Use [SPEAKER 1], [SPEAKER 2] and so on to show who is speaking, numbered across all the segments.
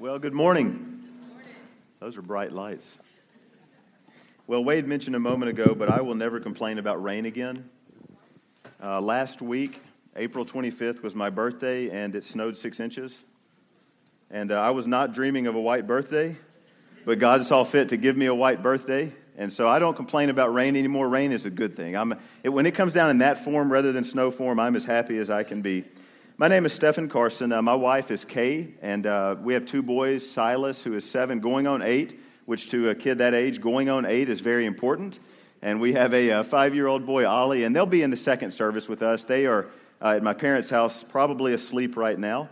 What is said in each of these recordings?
[SPEAKER 1] Well, good morning. Those are bright lights. Well, Wade mentioned a moment ago, but I will never complain about rain again. Uh, last week, April 25th, was my birthday, and it snowed six inches. And uh, I was not dreaming of a white birthday, but God saw fit to give me a white birthday. And so I don't complain about rain anymore. Rain is a good thing. I'm, it, when it comes down in that form rather than snow form, I'm as happy as I can be. My name is Stephen Carson. Uh, my wife is Kay, and uh, we have two boys Silas, who is seven, going on eight, which to a kid that age, going on eight is very important. And we have a, a uh, five year old boy, Ollie, and they'll be in the second service with us. They are uh, at my parents' house, probably asleep right now.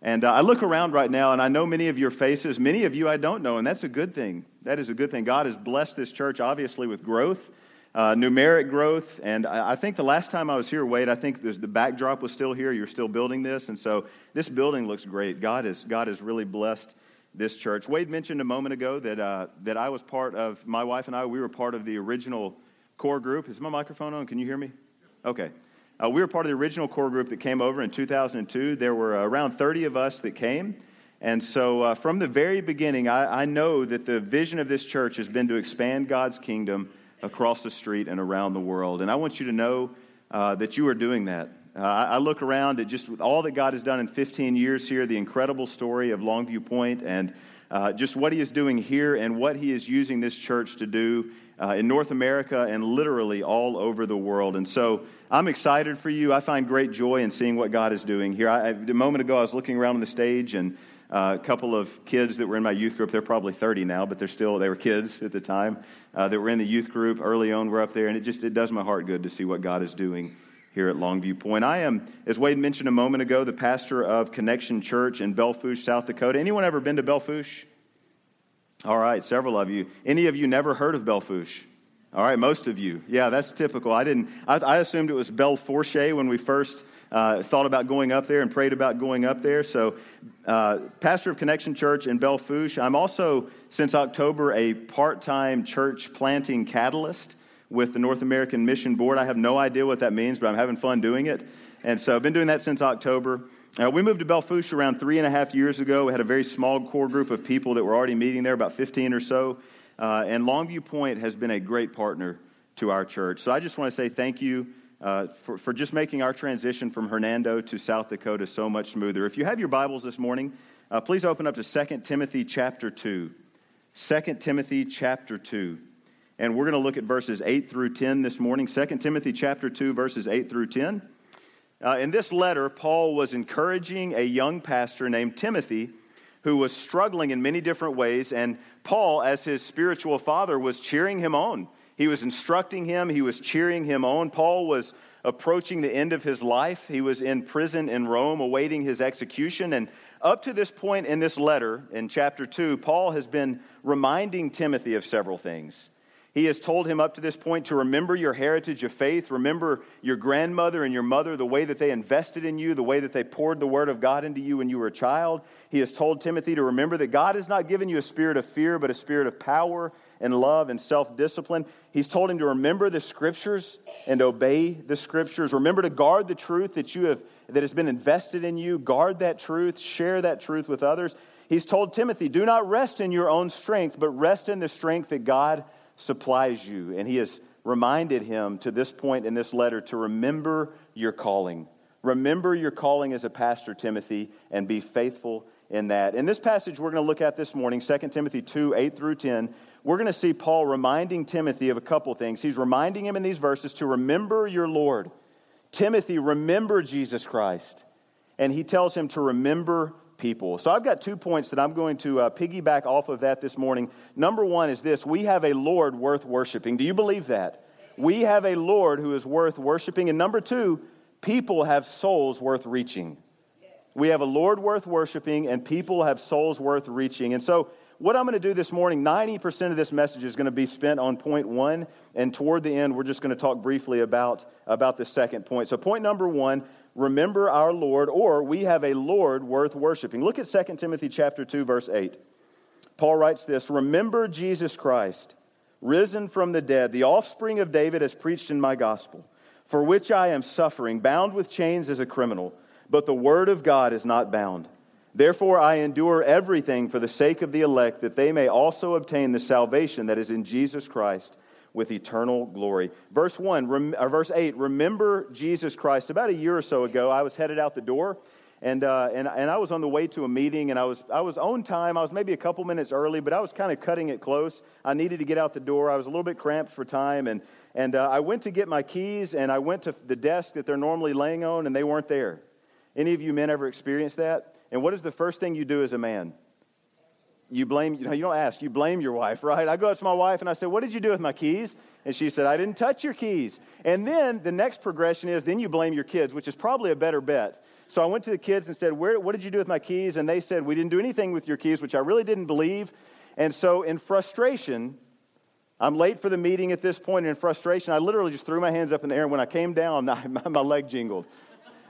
[SPEAKER 1] And uh, I look around right now, and I know many of your faces. Many of you I don't know, and that's a good thing. That is a good thing. God has blessed this church, obviously, with growth uh, numeric growth. And I, I, think the last time I was here, Wade, I think the backdrop was still here. You're still building this. And so this building looks great. God, is, God has really blessed this church. Wade mentioned a moment ago that, uh, that I was part of, my wife and I, we were part of the original core group. Is my microphone on? Can you hear me? Okay. Uh, we were part of the original core group that came over in 2002. There were around 30 of us that came. And so, uh, from the very beginning, I, I, know that the vision of this church has been to expand God's kingdom across the street and around the world. And I want you to know uh, that you are doing that. Uh, I look around at just all that God has done in 15 years here, the incredible story of Longview Point, and uh, just what He is doing here and what He is using this church to do uh, in North America and literally all over the world. And so I'm excited for you. I find great joy in seeing what God is doing here. I, a moment ago, I was looking around on the stage and a couple of kids that were in my youth group. They're probably 30 now, but they're still they were kids at the time uh, that were in the youth group early on. We're up there, and it just it does my heart good to see what God is doing here at Longview Point. I am, as Wade mentioned a moment ago, the pastor of Connection Church in Belle Fourche, South Dakota. Anyone ever been to Belle Fourche? All right, several of you. Any of you never heard of Belle Fourche? All right, most of you. Yeah, that's typical. I didn't. I, I assumed it was Belle Fourche when we first uh, thought about going up there and prayed about going up there. So, uh, pastor of Connection Church in Belle Fourche. I'm also, since October, a part time church planting catalyst with the North American Mission Board. I have no idea what that means, but I'm having fun doing it. And so I've been doing that since October. Uh, we moved to Belle Fourche around three and a half years ago. We had a very small core group of people that were already meeting there, about 15 or so. Uh, and Longview Point has been a great partner to our church. So I just want to say thank you uh, for, for just making our transition from Hernando to South Dakota so much smoother. If you have your Bibles this morning, uh, please open up to 2 Timothy chapter 2. 2 Timothy chapter 2. And we're going to look at verses 8 through 10 this morning. 2 Timothy chapter 2, verses 8 through 10. Uh, in this letter, Paul was encouraging a young pastor named Timothy who was struggling in many different ways. And Paul, as his spiritual father, was cheering him on he was instructing him, he was cheering him on. Paul was approaching the end of his life. He was in prison in Rome awaiting his execution. And up to this point in this letter, in chapter 2, Paul has been reminding Timothy of several things. He has told him up to this point to remember your heritage of faith, remember your grandmother and your mother, the way that they invested in you, the way that they poured the word of God into you when you were a child. He has told Timothy to remember that God has not given you a spirit of fear, but a spirit of power and love and self discipline. He's told him to remember the scriptures and obey the scriptures. Remember to guard the truth that you have that has been invested in you. Guard that truth, share that truth with others. He's told Timothy, do not rest in your own strength, but rest in the strength that God supplies you. And he has reminded him to this point in this letter to remember your calling. Remember your calling as a pastor, Timothy, and be faithful in that. In this passage we're going to look at this morning, 2 Timothy 2 8 through 10, we're going to see Paul reminding Timothy of a couple things. He's reminding him in these verses to remember your Lord. Timothy, remember Jesus Christ. And he tells him to remember people. So I've got two points that I'm going to uh, piggyback off of that this morning. Number one is this we have a Lord worth worshiping. Do you believe that? We have a Lord who is worth worshiping. And number two, people have souls worth reaching. We have a Lord worth worshiping, and people have souls worth reaching. And so what I'm going to do this morning, 90% of this message is going to be spent on point one. And toward the end, we're just going to talk briefly about, about the second point. So, point number one remember our Lord, or we have a Lord worth worshiping. Look at 2 Timothy chapter 2, verse 8. Paul writes this Remember Jesus Christ, risen from the dead, the offspring of David, as preached in my gospel, for which I am suffering, bound with chains as a criminal. But the word of God is not bound. Therefore, I endure everything for the sake of the elect, that they may also obtain the salvation that is in Jesus Christ with eternal glory. Verse 1, or verse 8, remember Jesus Christ. About a year or so ago, I was headed out the door, and, uh, and, and I was on the way to a meeting, and I was, I was on time. I was maybe a couple minutes early, but I was kind of cutting it close. I needed to get out the door. I was a little bit cramped for time, and, and uh, I went to get my keys, and I went to the desk that they're normally laying on, and they weren't there. Any of you men ever experienced that? And what is the first thing you do as a man? You blame, you know, you don't ask, you blame your wife, right? I go up to my wife and I say, What did you do with my keys? And she said, I didn't touch your keys. And then the next progression is then you blame your kids, which is probably a better bet. So I went to the kids and said, Where, What did you do with my keys? And they said, We didn't do anything with your keys, which I really didn't believe. And so in frustration, I'm late for the meeting at this point. And in frustration, I literally just threw my hands up in the air. And when I came down, my, my leg jingled.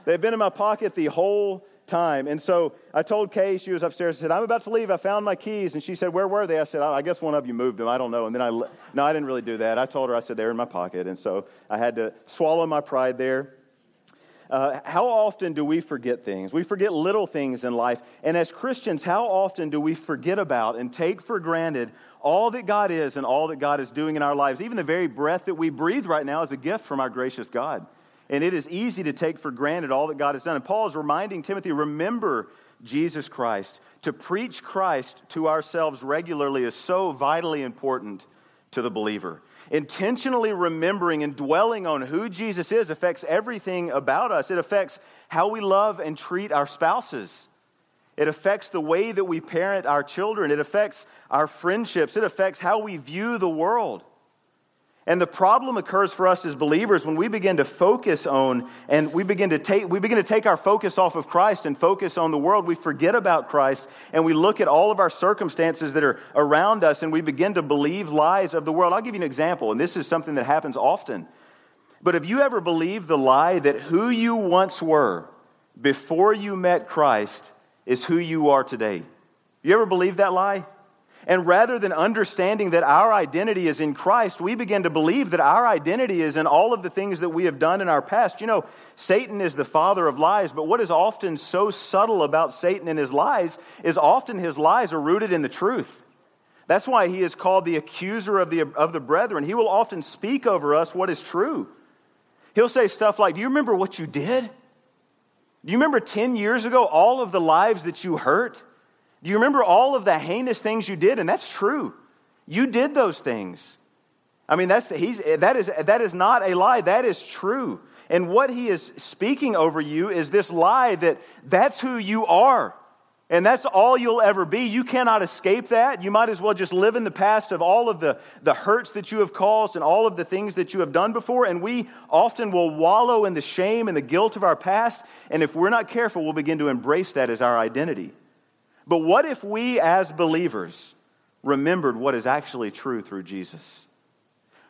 [SPEAKER 1] They've been in my pocket the whole time. And so I told Kay, she was upstairs, I said, I'm about to leave. I found my keys. And she said, Where were they? I said, I guess one of you moved them. I don't know. And then I, no, I didn't really do that. I told her, I said, They're in my pocket. And so I had to swallow my pride there. Uh, how often do we forget things? We forget little things in life. And as Christians, how often do we forget about and take for granted all that God is and all that God is doing in our lives? Even the very breath that we breathe right now is a gift from our gracious God. And it is easy to take for granted all that God has done. And Paul is reminding Timothy remember Jesus Christ. To preach Christ to ourselves regularly is so vitally important to the believer. Intentionally remembering and dwelling on who Jesus is affects everything about us. It affects how we love and treat our spouses. It affects the way that we parent our children. It affects our friendships. It affects how we view the world. And the problem occurs for us as believers when we begin to focus on and we begin to take we begin to take our focus off of Christ and focus on the world. We forget about Christ and we look at all of our circumstances that are around us and we begin to believe lies of the world. I'll give you an example, and this is something that happens often. But have you ever believed the lie that who you once were before you met Christ is who you are today? You ever believed that lie? And rather than understanding that our identity is in Christ, we begin to believe that our identity is in all of the things that we have done in our past. You know, Satan is the father of lies, but what is often so subtle about Satan and his lies is often his lies are rooted in the truth. That's why he is called the accuser of the, of the brethren. He will often speak over us what is true. He'll say stuff like, Do you remember what you did? Do you remember 10 years ago all of the lives that you hurt? Do you remember all of the heinous things you did? And that's true. You did those things. I mean, that's, he's, that, is, that is not a lie, that is true. And what he is speaking over you is this lie that that's who you are. And that's all you'll ever be. You cannot escape that. You might as well just live in the past of all of the, the hurts that you have caused and all of the things that you have done before. And we often will wallow in the shame and the guilt of our past. And if we're not careful, we'll begin to embrace that as our identity. But what if we as believers remembered what is actually true through Jesus?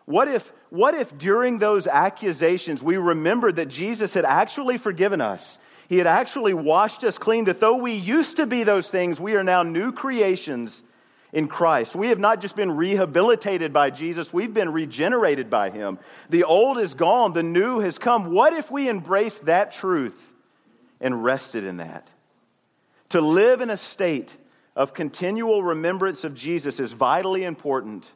[SPEAKER 1] What if, what if during those accusations we remembered that Jesus had actually forgiven us? He had actually washed us clean, that though we used to be those things, we are now new creations in Christ. We have not just been rehabilitated by Jesus, we've been regenerated by Him. The old is gone, the new has come. What if we embraced that truth and rested in that? To live in a state of continual remembrance of Jesus is vitally important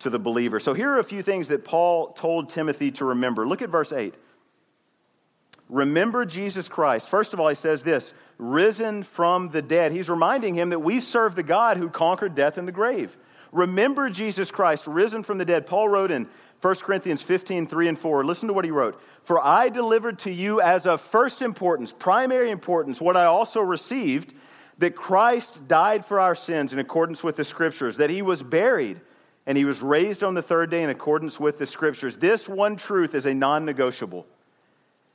[SPEAKER 1] to the believer. So here are a few things that Paul told Timothy to remember. Look at verse 8. Remember Jesus Christ. First of all, he says this risen from the dead. He's reminding him that we serve the God who conquered death and the grave. Remember Jesus Christ, risen from the dead. Paul wrote in 1 Corinthians 15, 3 and 4. Listen to what he wrote. For I delivered to you as of first importance, primary importance, what I also received that Christ died for our sins in accordance with the scriptures, that he was buried and he was raised on the third day in accordance with the scriptures. This one truth is a non negotiable.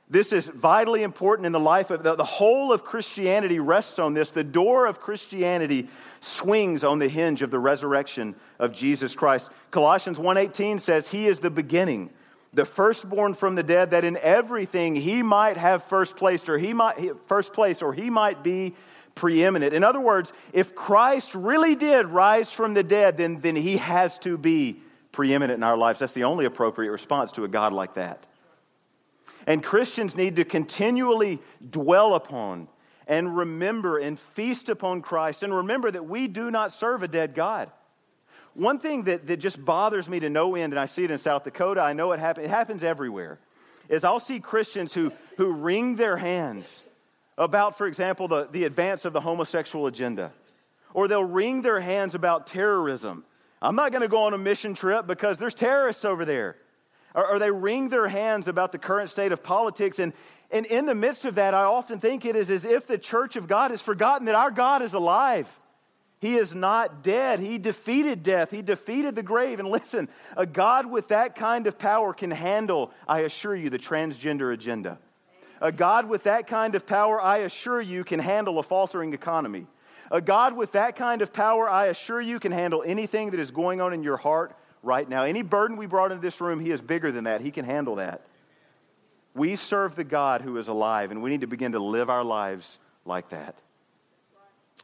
[SPEAKER 1] This is vitally important in the life of the, the, whole of Christianity rests on this. The door of Christianity swings on the hinge of the resurrection of Jesus Christ. Colossians 1:18 says he is the beginning, the firstborn from the dead that in everything he might have first place or he might first place or he might be preeminent. In other words, if Christ really did rise from the dead, then, then he has to be preeminent in our lives. That's the only appropriate response to a God like that. And Christians need to continually dwell upon and remember and feast upon Christ and remember that we do not serve a dead God. One thing that, that just bothers me to no end, and I see it in South Dakota, I know it, happen, it happens everywhere, is I'll see Christians who, who wring their hands about, for example, the, the advance of the homosexual agenda. Or they'll wring their hands about terrorism. I'm not going to go on a mission trip because there's terrorists over there. Or, or, they wring their hands about the current state of politics. And, and in the midst of that, I often think it is as if the church of God has forgotten that our God is alive. He is not dead. He defeated death. He defeated the grave. And listen, a God with that kind of power can handle, I assure you, the transgender agenda. A God with that kind of power, I assure you, can handle a faltering economy. A God with that kind of power, I assure you, can handle anything that is going on in your heart right now. Any burden we brought into this room, He is bigger than that. He can handle that. We serve the God who is alive, and we need to begin to live our lives like that.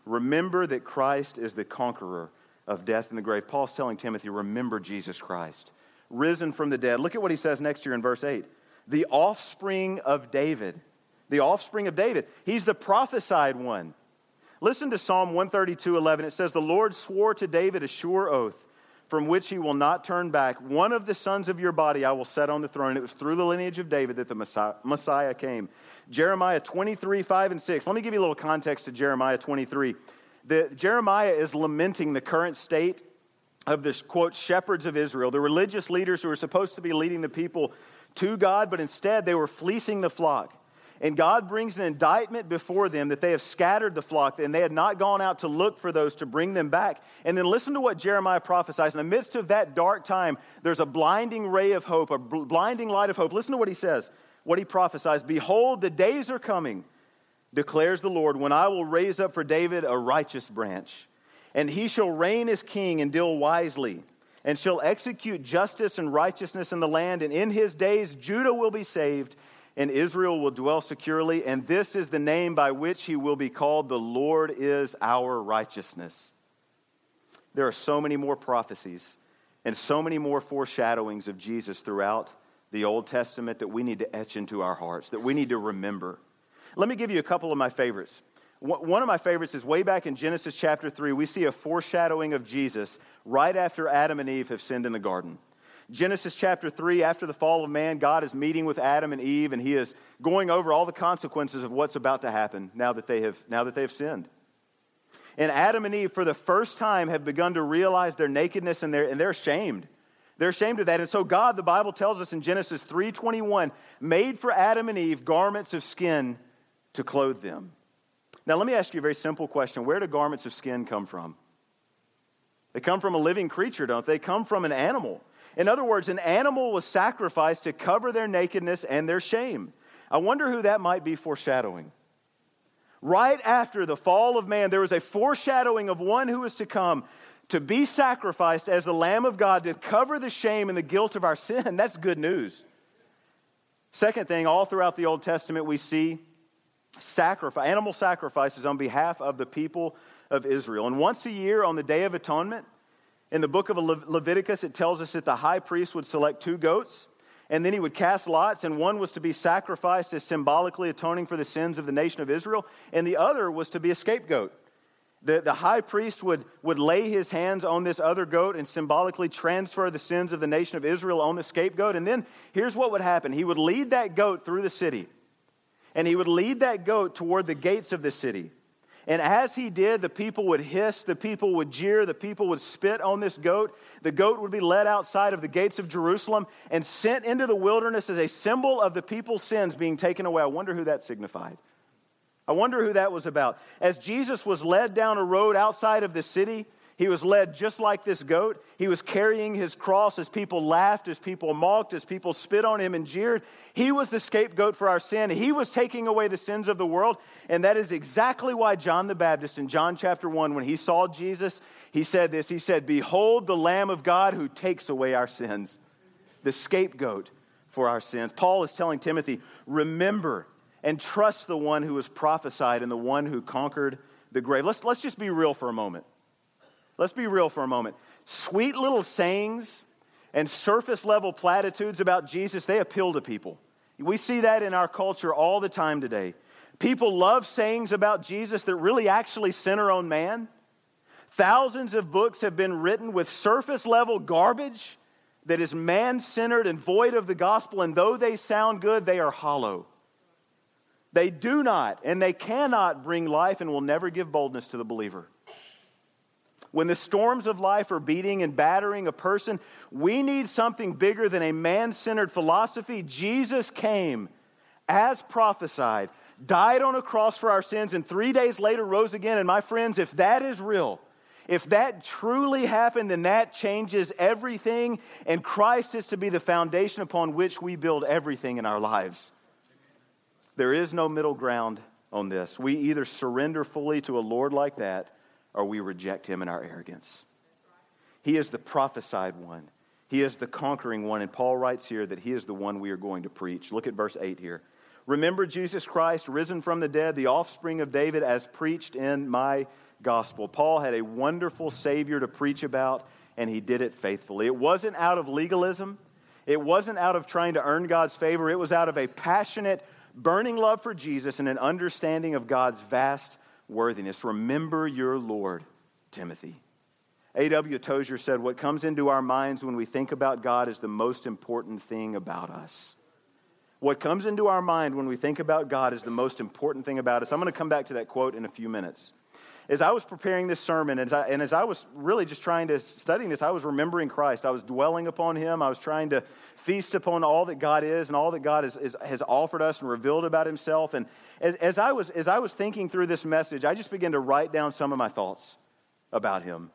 [SPEAKER 1] Remember that Christ is the conqueror of death and the grave. Paul's telling Timothy, remember Jesus Christ, risen from the dead. Look at what he says next year in verse 8 the offspring of David. The offspring of David. He's the prophesied one. Listen to Psalm 132 11. It says, The Lord swore to David a sure oath from which he will not turn back. One of the sons of your body I will set on the throne. It was through the lineage of David that the Messiah came. Jeremiah 23, 5 and 6. Let me give you a little context to Jeremiah 23. The, Jeremiah is lamenting the current state of this, quote, shepherds of Israel, the religious leaders who are supposed to be leading the people to God, but instead they were fleecing the flock. And God brings an indictment before them that they have scattered the flock and they had not gone out to look for those to bring them back. And then listen to what Jeremiah prophesies. In the midst of that dark time, there's a blinding ray of hope, a blinding light of hope. Listen to what he says, what he prophesies. Behold, the days are coming, declares the Lord, when I will raise up for David a righteous branch, and he shall reign as king and deal wisely and shall execute justice and righteousness in the land. And in his days, Judah will be saved, and Israel will dwell securely. And this is the name by which he will be called The Lord is our righteousness. There are so many more prophecies and so many more foreshadowings of Jesus throughout the Old Testament that we need to etch into our hearts, that we need to remember. Let me give you a couple of my favorites. One of my favorites is way back in Genesis chapter 3, we see a foreshadowing of Jesus right after Adam and Eve have sinned in the garden. Genesis chapter 3, after the fall of man, God is meeting with Adam and Eve, and he is going over all the consequences of what's about to happen now that they have, now that they have sinned. And Adam and Eve, for the first time, have begun to realize their nakedness and they're, and they're ashamed. They're ashamed of that. And so God, the Bible tells us in Genesis 3:21, made for Adam and Eve garments of skin to clothe them. Now, let me ask you a very simple question Where do garments of skin come from? They come from a living creature, don't they? They come from an animal. In other words, an animal was sacrificed to cover their nakedness and their shame. I wonder who that might be foreshadowing. Right after the fall of man, there was a foreshadowing of one who was to come to be sacrificed as the Lamb of God to cover the shame and the guilt of our sin. That's good news. Second thing, all throughout the Old Testament, we see sacrifice, animal sacrifices on behalf of the people of Israel. And once a year on the Day of Atonement, in the book of Leviticus, it tells us that the high priest would select two goats, and then he would cast lots, and one was to be sacrificed as symbolically atoning for the sins of the nation of Israel, and the other was to be a scapegoat. The, the high priest would, would lay his hands on this other goat and symbolically transfer the sins of the nation of Israel on the scapegoat. And then here's what would happen he would lead that goat through the city and he would lead that goat toward the gates of the city. And as he did, the people would hiss, the people would jeer, the people would spit on this goat. The goat would be led outside of the gates of Jerusalem and sent into the wilderness as a symbol of the people's sins being taken away. I wonder who that signified. I wonder who that was about. As Jesus was led down a road outside of the city, he was led just like this goat. He was carrying his cross as people laughed, as people mocked, as people spit on him and jeered. He was the scapegoat for our sin. He was taking away the sins of the world. And that is exactly why John the Baptist in John chapter 1, when he saw Jesus, he said this He said, Behold the Lamb of God who takes away our sins, the scapegoat for our sins. Paul is telling Timothy, Remember and trust the one who was prophesied and the one who conquered the grave. Let's, let's just be real for a moment. Let's be real for a moment. Sweet little sayings and surface level platitudes about Jesus, they appeal to people. We see that in our culture all the time today. People love sayings about Jesus that really actually center on man. Thousands of books have been written with surface level garbage that is man centered and void of the gospel, and though they sound good, they are hollow. They do not and they cannot bring life and will never give boldness to the believer. When the storms of life are beating and battering a person, we need something bigger than a man centered philosophy. Jesus came as prophesied, died on a cross for our sins, and three days later rose again. And my friends, if that is real, if that truly happened, then that changes everything, and Christ is to be the foundation upon which we build everything in our lives. There is no middle ground on this. We either surrender fully to a Lord like that or we reject him in our arrogance. He is the prophesied one, he is the conquering one. And Paul writes here that he is the one we are going to preach. Look at verse 8 here. Remember Jesus Christ, risen from the dead, the offspring of David, as preached in my gospel. Paul had a wonderful Savior to preach about, and he did it faithfully. It wasn't out of legalism, it wasn't out of trying to earn God's favor, it was out of a passionate burning love for Jesus and an understanding of God's vast worthiness. Remember your Lord, Timothy. A.W. Tozer said, What comes into our minds when we think about God is the most important thing about us. What comes into our mind when we think about God is the most important thing about us. I'm going to come back to that quote in a few minutes. As I was preparing this sermon, and as I, and as I was really just trying to studying this, I was remembering Christ. I was dwelling upon Him. I was trying to feast upon all that God is and all that God is, is, has offered us and revealed about himself. And as, as, I was, as I was thinking through this message, I just began to write down some of my thoughts about him.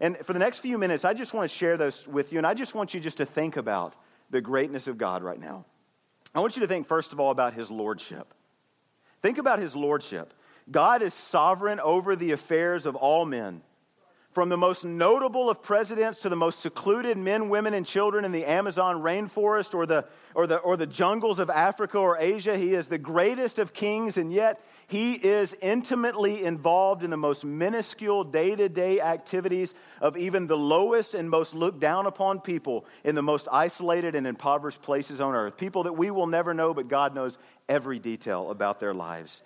[SPEAKER 1] And for the next few minutes, I just want to share those with you. And I just want you just to think about the greatness of God right now. I want you to think, first of all, about his lordship. Think about his lordship. God is sovereign over the affairs of all men from the most notable of presidents to the most secluded men, women, and children in the Amazon rainforest or the, or, the, or the jungles of Africa or Asia. He is the greatest of kings, and yet he is intimately involved in the most minuscule day to day activities of even the lowest and most looked down upon people in the most isolated and impoverished places on earth. People that we will never know, but God knows every detail about their lives.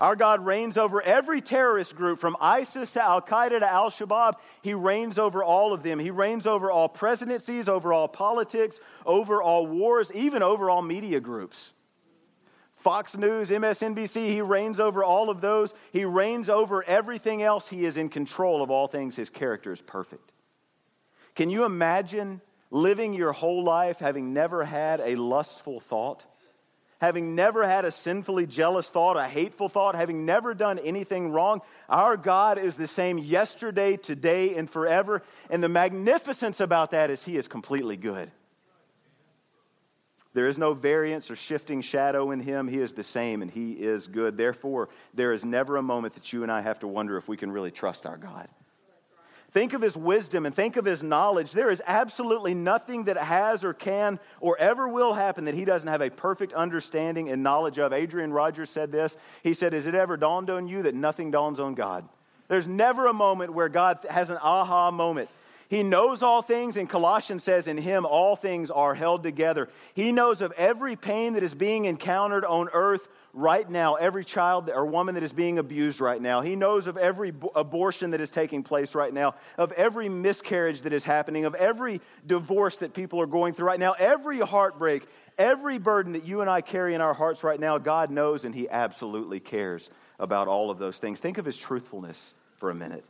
[SPEAKER 1] Our God reigns over every terrorist group from ISIS to Al Qaeda to Al Shabaab. He reigns over all of them. He reigns over all presidencies, over all politics, over all wars, even over all media groups. Fox News, MSNBC, he reigns over all of those. He reigns over everything else. He is in control of all things. His character is perfect. Can you imagine living your whole life having never had a lustful thought? Having never had a sinfully jealous thought, a hateful thought, having never done anything wrong. Our God is the same yesterday, today, and forever. And the magnificence about that is He is completely good. There is no variance or shifting shadow in Him. He is the same and He is good. Therefore, there is never a moment that you and I have to wonder if we can really trust our God. Think of his wisdom and think of his knowledge. There is absolutely nothing that has or can or ever will happen that he doesn't have a perfect understanding and knowledge of. Adrian Rogers said this. He said, Has it ever dawned on you that nothing dawns on God? There's never a moment where God has an aha moment. He knows all things, and Colossians says, In him all things are held together. He knows of every pain that is being encountered on earth right now, every child or woman that is being abused right now. He knows of every abortion that is taking place right now, of every miscarriage that is happening, of every divorce that people are going through right now, every heartbreak, every burden that you and I carry in our hearts right now. God knows and He absolutely cares about all of those things. Think of His truthfulness for a minute.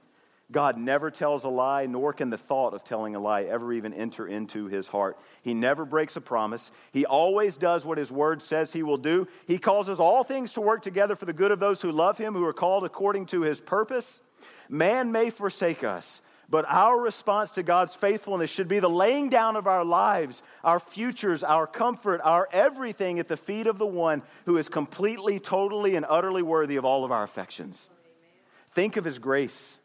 [SPEAKER 1] God never tells a lie, nor can the thought of telling a lie ever even enter into his heart. He never breaks a promise. He always does what his word says he will do. He causes all things to work together for the good of those who love him, who are called according to his purpose. Man may forsake us, but our response to God's faithfulness should be the laying down of our lives, our futures, our comfort, our everything at the feet of the one who is completely, totally, and utterly worthy of all of our affections. Think of his grace.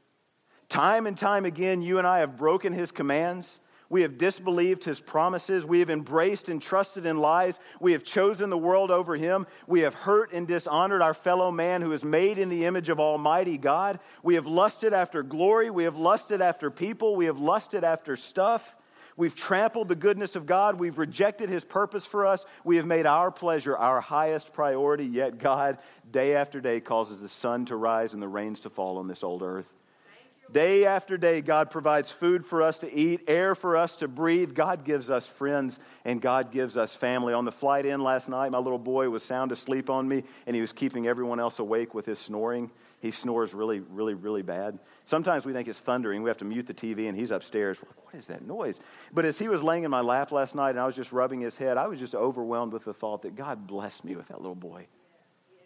[SPEAKER 1] Time and time again, you and I have broken his commands. We have disbelieved his promises. We have embraced and trusted in lies. We have chosen the world over him. We have hurt and dishonored our fellow man who is made in the image of Almighty God. We have lusted after glory. We have lusted after people. We have lusted after stuff. We've trampled the goodness of God. We've rejected His purpose for us. We have made our pleasure our highest priority, yet God, day after day, causes the sun to rise and the rains to fall on this old earth. Day after day, God provides food for us to eat, air for us to breathe. God gives us friends and God gives us family. On the flight in last night, my little boy was sound asleep on me and he was keeping everyone else awake with his snoring. He snores really, really, really bad. Sometimes we think it's thundering. We have to mute the TV and he's upstairs. Like, what is that noise? But as he was laying in my lap last night and I was just rubbing his head, I was just overwhelmed with the thought that God blessed me with that little boy.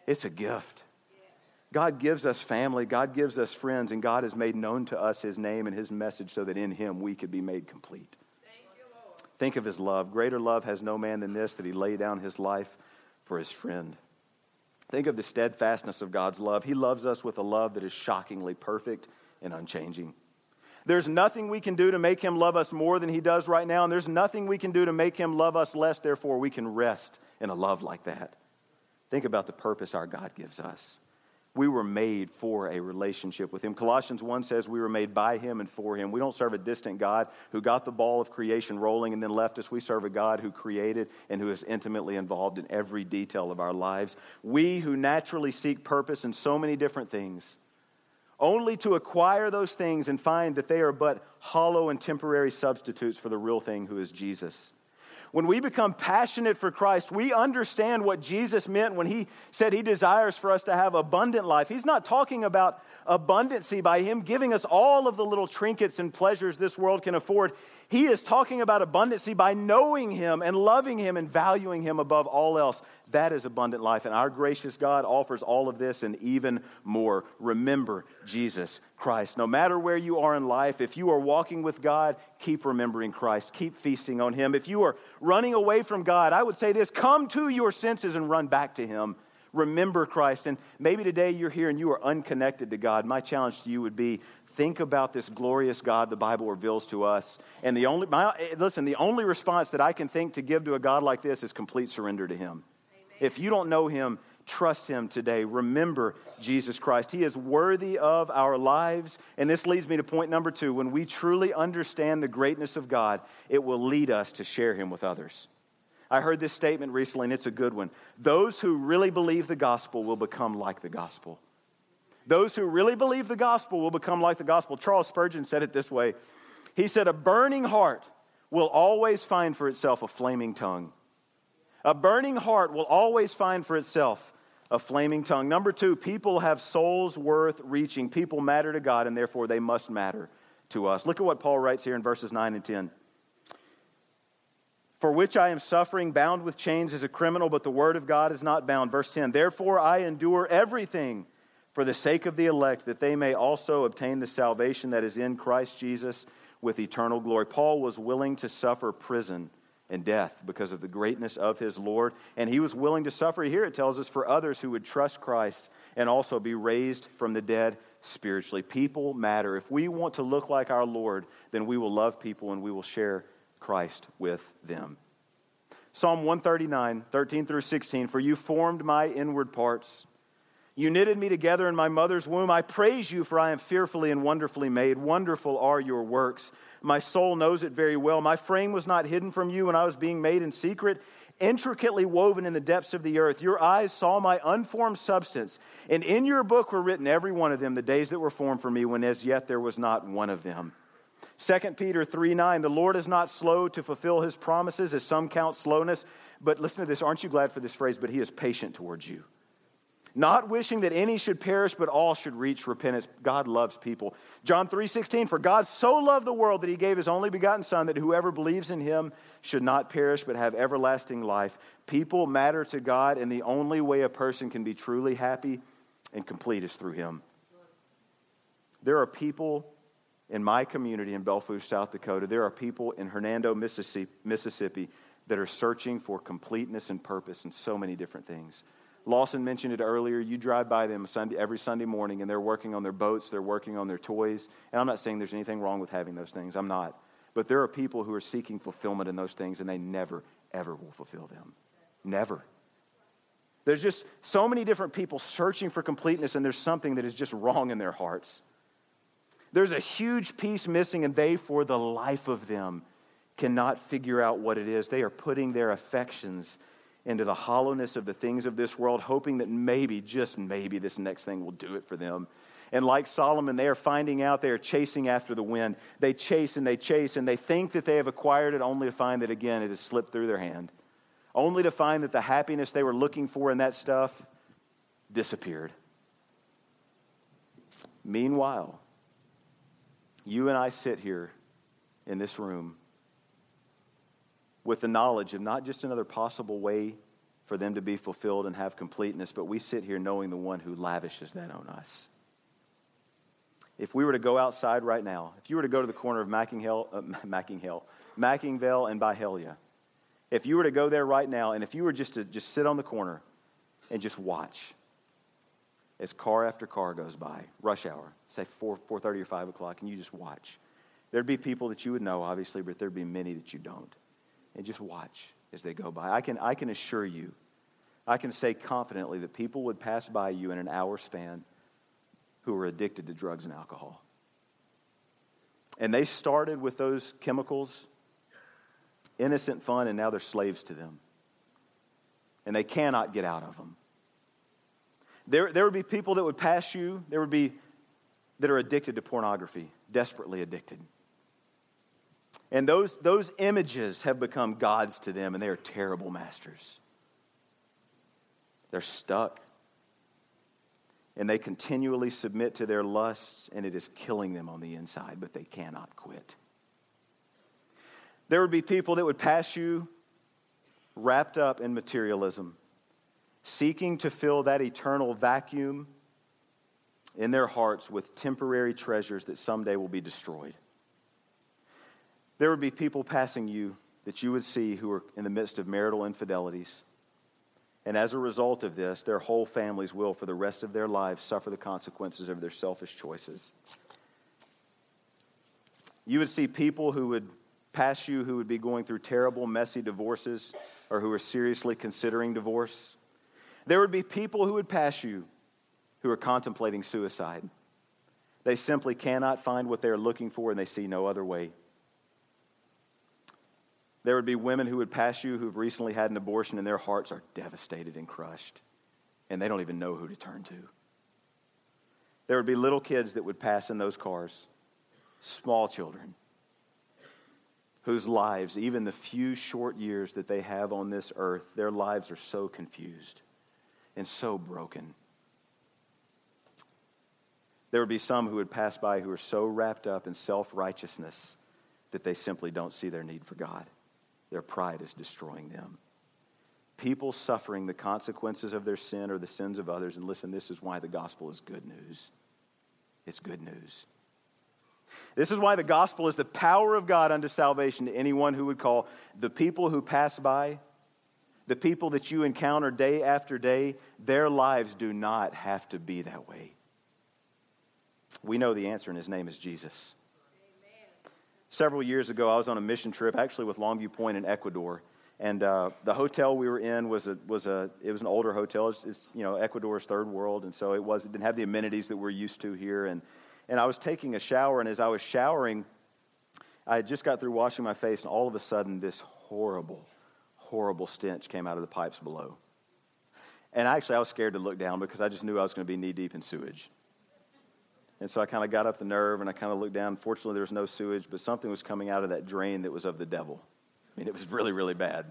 [SPEAKER 1] It's a gift. God gives us family, God gives us friends, and God has made known to us His name and His message so that in Him we could be made complete. You, Think of His love. Greater love has no man than this, that He lay down His life for His friend. Think of the steadfastness of God's love. He loves us with a love that is shockingly perfect and unchanging. There's nothing we can do to make Him love us more than He does right now, and there's nothing we can do to make Him love us less, therefore, we can rest in a love like that. Think about the purpose our God gives us we were made for a relationship with him. Colossians 1 says we were made by him and for him. We don't serve a distant God who got the ball of creation rolling and then left us. We serve a God who created and who is intimately involved in every detail of our lives. We who naturally seek purpose in so many different things, only to acquire those things and find that they are but hollow and temporary substitutes for the real thing who is Jesus. When we become passionate for Christ, we understand what Jesus meant when he said he desires for us to have abundant life. He's not talking about abundancy by him giving us all of the little trinkets and pleasures this world can afford. He is talking about abundancy by knowing him and loving him and valuing him above all else. That is abundant life. And our gracious God offers all of this and even more. Remember Jesus Christ. No matter where you are in life, if you are walking with God, keep remembering Christ. Keep feasting on him. If you are running away from God, I would say this come to your senses and run back to him. Remember Christ. And maybe today you're here and you are unconnected to God. My challenge to you would be think about this glorious God the Bible reveals to us. And the only, my, listen, the only response that I can think to give to a God like this is complete surrender to Him. If you don't know him, trust him today. Remember Jesus Christ. He is worthy of our lives. And this leads me to point number two. When we truly understand the greatness of God, it will lead us to share him with others. I heard this statement recently, and it's a good one. Those who really believe the gospel will become like the gospel. Those who really believe the gospel will become like the gospel. Charles Spurgeon said it this way He said, A burning heart will always find for itself a flaming tongue. A burning heart will always find for itself a flaming tongue. Number two, people have souls worth reaching. People matter to God, and therefore they must matter to us. Look at what Paul writes here in verses 9 and 10. For which I am suffering, bound with chains as a criminal, but the word of God is not bound. Verse 10 Therefore I endure everything for the sake of the elect, that they may also obtain the salvation that is in Christ Jesus with eternal glory. Paul was willing to suffer prison and death because of the greatness of his Lord. And he was willing to suffer, here it tells us, for others who would trust Christ and also be raised from the dead spiritually. People matter. If we want to look like our Lord, then we will love people and we will share Christ with them. Psalm 139, 13 through 16 For you formed my inward parts. You knitted me together in my mother's womb. I praise you, for I am fearfully and wonderfully made. Wonderful are your works. My soul knows it very well. My frame was not hidden from you when I was being made in secret, intricately woven in the depths of the earth. Your eyes saw my unformed substance, and in your book were written every one of them, the days that were formed for me, when as yet there was not one of them. 2 Peter 3 9, the Lord is not slow to fulfill his promises, as some count slowness. But listen to this. Aren't you glad for this phrase? But he is patient towards you not wishing that any should perish but all should reach repentance. God loves people. John 3.16 for god so loved the world that he gave his only begotten son that whoever believes in him should not perish but have everlasting life. People matter to god and the only way a person can be truly happy and complete is through him. There are people in my community in Belle South Dakota, there are people in Hernando, Mississippi, Mississippi that are searching for completeness and purpose in so many different things. Lawson mentioned it earlier. You drive by them Sunday, every Sunday morning, and they're working on their boats, they're working on their toys. And I'm not saying there's anything wrong with having those things. I'm not. But there are people who are seeking fulfillment in those things, and they never, ever will fulfill them. Never. There's just so many different people searching for completeness, and there's something that is just wrong in their hearts. There's a huge piece missing, and they, for the life of them,
[SPEAKER 2] cannot figure out what it is. They are putting their affections into the hollowness of the things of this world, hoping that maybe, just maybe, this next thing will do it for them. And like Solomon, they are finding out they are chasing after the wind. They chase and they chase and they think that they have acquired it only to find that again it has slipped through their hand. Only to find that the happiness they were looking for in that stuff disappeared. Meanwhile, you and I sit here in this room with the knowledge of not just another possible way for them to be fulfilled and have completeness, but we sit here knowing the one who lavishes that on us. If we were to go outside right now, if you were to go to the corner of Mackinghell, uh, Mackinghell, McIngvale and Byhalia, if you were to go there right now, and if you were just to just sit on the corner and just watch as car after car goes by, rush hour, say 4, 4.30 or 5 o'clock, and you just watch. There'd be people that you would know, obviously, but there'd be many that you don't and just watch as they go by. I can, I can assure you, I can say confidently that people would pass by you in an hour span who are addicted to drugs and alcohol. And they started with those chemicals, innocent fun, and now they're slaves to them. And they cannot get out of them. There, there would be people that would pass you, there would be that are addicted to pornography, desperately addicted. And those, those images have become gods to them, and they are terrible masters. They're stuck. And they continually submit to their lusts, and it is killing them on the inside, but they cannot quit. There would be people that would pass you wrapped up in materialism, seeking to fill that eternal vacuum in their hearts with temporary treasures that someday will be destroyed. There would be people passing you that you would see who are in the midst of marital infidelities. And as a result of this, their whole families will, for the rest of their lives, suffer the consequences of their selfish choices. You would see people who would pass you who would be going through terrible, messy divorces or who are seriously considering divorce. There would be people who would pass you who are contemplating suicide. They simply cannot find what they're looking for and they see no other way. There would be women who would pass you who've recently had an abortion and their hearts are devastated and crushed, and they don't even know who to turn to. There would be little kids that would pass in those cars, small children, whose lives, even the few short years that they have on this earth, their lives are so confused and so broken. There would be some who would pass by who are so wrapped up in self righteousness that they simply don't see their need for God. Their pride is destroying them. People suffering the consequences of their sin or the sins of others. And listen, this is why the gospel is good news. It's good news. This is why the gospel is the power of God unto salvation to anyone who would call the people who pass by, the people that you encounter day after day, their lives do not have to be that way. We know the answer, and his name is Jesus. Several years ago, I was on a mission trip, actually with Longview Point in Ecuador, and uh, the hotel we were in was a was a it was an older hotel. It's, it's, you know Ecuador's third world, and so it was it didn't have the amenities that we're used to here. And and I was taking a shower, and as I was showering, I had just got through washing my face, and all of a sudden, this horrible, horrible stench came out of the pipes below. And actually, I was scared to look down because I just knew I was going to be knee deep in sewage. And so I kind of got up the nerve and I kind of looked down. Fortunately, there was no sewage, but something was coming out of that drain that was of the devil. I mean, it was really, really bad.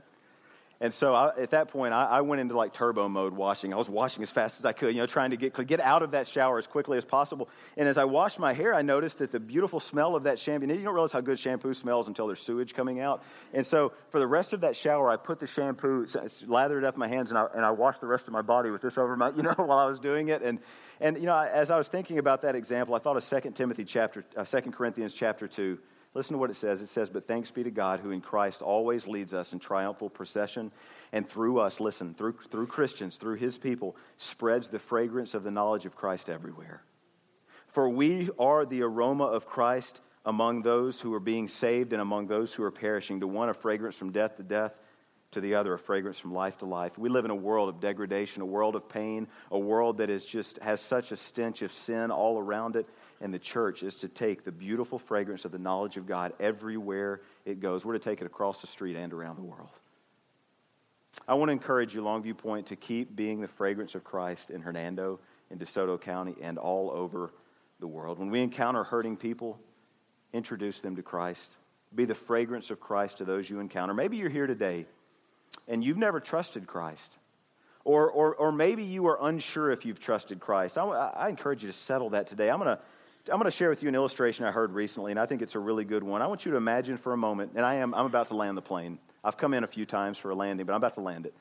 [SPEAKER 2] And so I, at that point, I, I, went into like turbo mode washing. I was washing as fast as I could, you know, trying to get, get out of that shower as quickly as possible. And as I washed my hair, I noticed that the beautiful smell of that shampoo, you don't realize how good shampoo smells until there's sewage coming out. And so for the rest of that shower, I put the shampoo, lathered up my hands, and I, and I washed the rest of my body with this over my, you know, while I was doing it. And, and you know, as I was thinking about that example, I thought of 2 Timothy chapter, uh, 2 Corinthians chapter 2. Listen to what it says. It says, But thanks be to God who in Christ always leads us in triumphal procession, and through us, listen, through, through Christians, through his people, spreads the fragrance of the knowledge of Christ everywhere. For we are the aroma of Christ among those who are being saved and among those who are perishing. To one, a fragrance from death to death, to the other, a fragrance from life to life. We live in a world of degradation, a world of pain, a world that is just has such a stench of sin all around it and the church is to take the beautiful fragrance of the knowledge of God everywhere it goes. We're to take it across the street and around the world. I want to encourage you, Longview Point, to keep being the fragrance of Christ in Hernando, in DeSoto County, and all over the world. When we encounter hurting people, introduce them to Christ. Be the fragrance of Christ to those you encounter. Maybe you're here today and you've never trusted Christ. Or, or, or maybe you are unsure if you've trusted Christ. I, I encourage you to settle that today. I'm going to I'm going to share with you an illustration I heard recently, and I think it's a really good one. I want you to imagine for a moment, and I am, I'm about to land the plane. I've come in a few times for a landing, but I'm about to land it.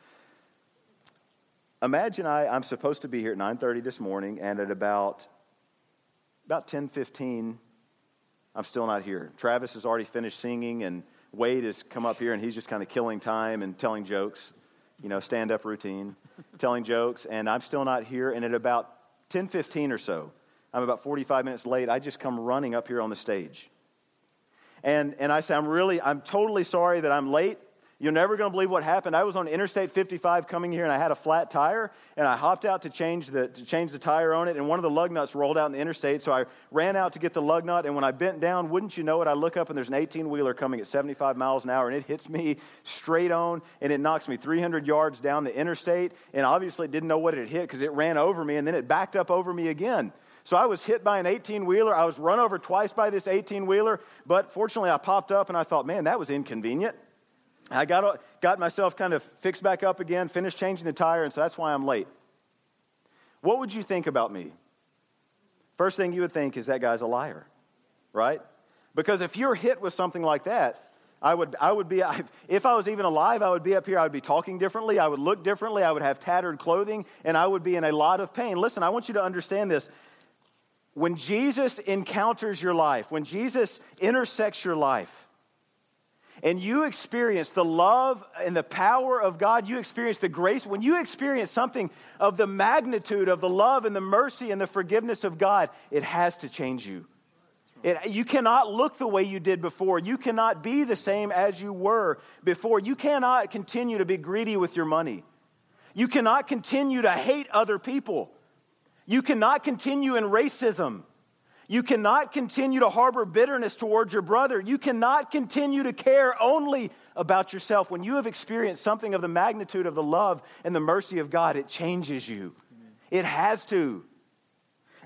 [SPEAKER 2] Imagine I, I'm supposed to be here at 9.30 this morning, and at about, about 10.15, I'm still not here. Travis has already finished singing, and Wade has come up here, and he's just kind of killing time and telling jokes, you know, stand-up routine, telling jokes, and I'm still not here. And at about 10.15 or so, I'm about 45 minutes late. I just come running up here on the stage. And, and I say, I'm really, I'm totally sorry that I'm late. You're never going to believe what happened. I was on Interstate 55 coming here and I had a flat tire and I hopped out to change the, to change the tire on it and one of the lug nuts rolled out in the interstate. So I ran out to get the lug nut and when I bent down, wouldn't you know it, I look up and there's an 18 wheeler coming at 75 miles an hour and it hits me straight on and it knocks me 300 yards down the interstate and obviously didn't know what it hit because it ran over me and then it backed up over me again. So I was hit by an 18 wheeler. I was run over twice by this 18 wheeler, but fortunately I popped up and I thought, man, that was inconvenient. I got, got myself kind of fixed back up again, finished changing the tire, and so that's why I'm late. What would you think about me? First thing you would think is that guy's a liar, right? Because if you're hit with something like that, I would, I would be, if I was even alive, I would be up here, I would be talking differently, I would look differently, I would have tattered clothing, and I would be in a lot of pain. Listen, I want you to understand this. When Jesus encounters your life, when Jesus intersects your life, and you experience the love and the power of God, you experience the grace, when you experience something of the magnitude of the love and the mercy and the forgiveness of God, it has to change you. It, you cannot look the way you did before. You cannot be the same as you were before. You cannot continue to be greedy with your money. You cannot continue to hate other people. You cannot continue in racism. You cannot continue to harbor bitterness towards your brother. You cannot continue to care only about yourself. When you have experienced something of the magnitude of the love and the mercy of God, it changes you. It has to.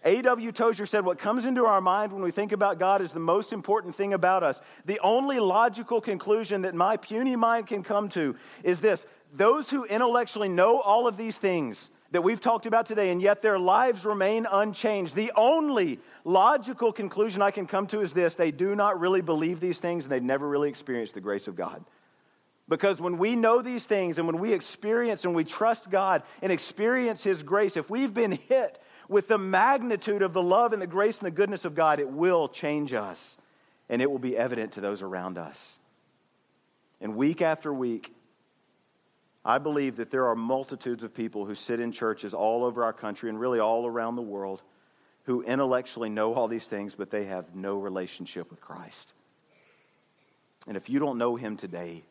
[SPEAKER 2] A.W. Tozer said, What comes into our mind when we think about God is the most important thing about us. The only logical conclusion that my puny mind can come to is this those who intellectually know all of these things that we've talked about today, and yet their lives remain unchanged. The only logical conclusion I can come to is this they do not really believe these things, and they've never really experienced the grace of God. Because when we know these things and when we experience and we trust God and experience His grace, if we've been hit with the magnitude of the love and the grace and the goodness of God, it will change us and it will be evident to those around us. And week after week, I believe that there are multitudes of people who sit in churches all over our country and really all around the world who intellectually know all these things, but they have no relationship with Christ. And if you don't know him today,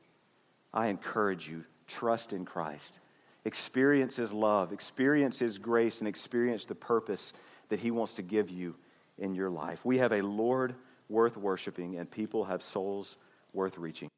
[SPEAKER 2] I encourage you trust in Christ. Experience his love, experience his grace, and experience the purpose that he wants to give you in your life. We have a Lord worth worshiping, and people have souls worth reaching.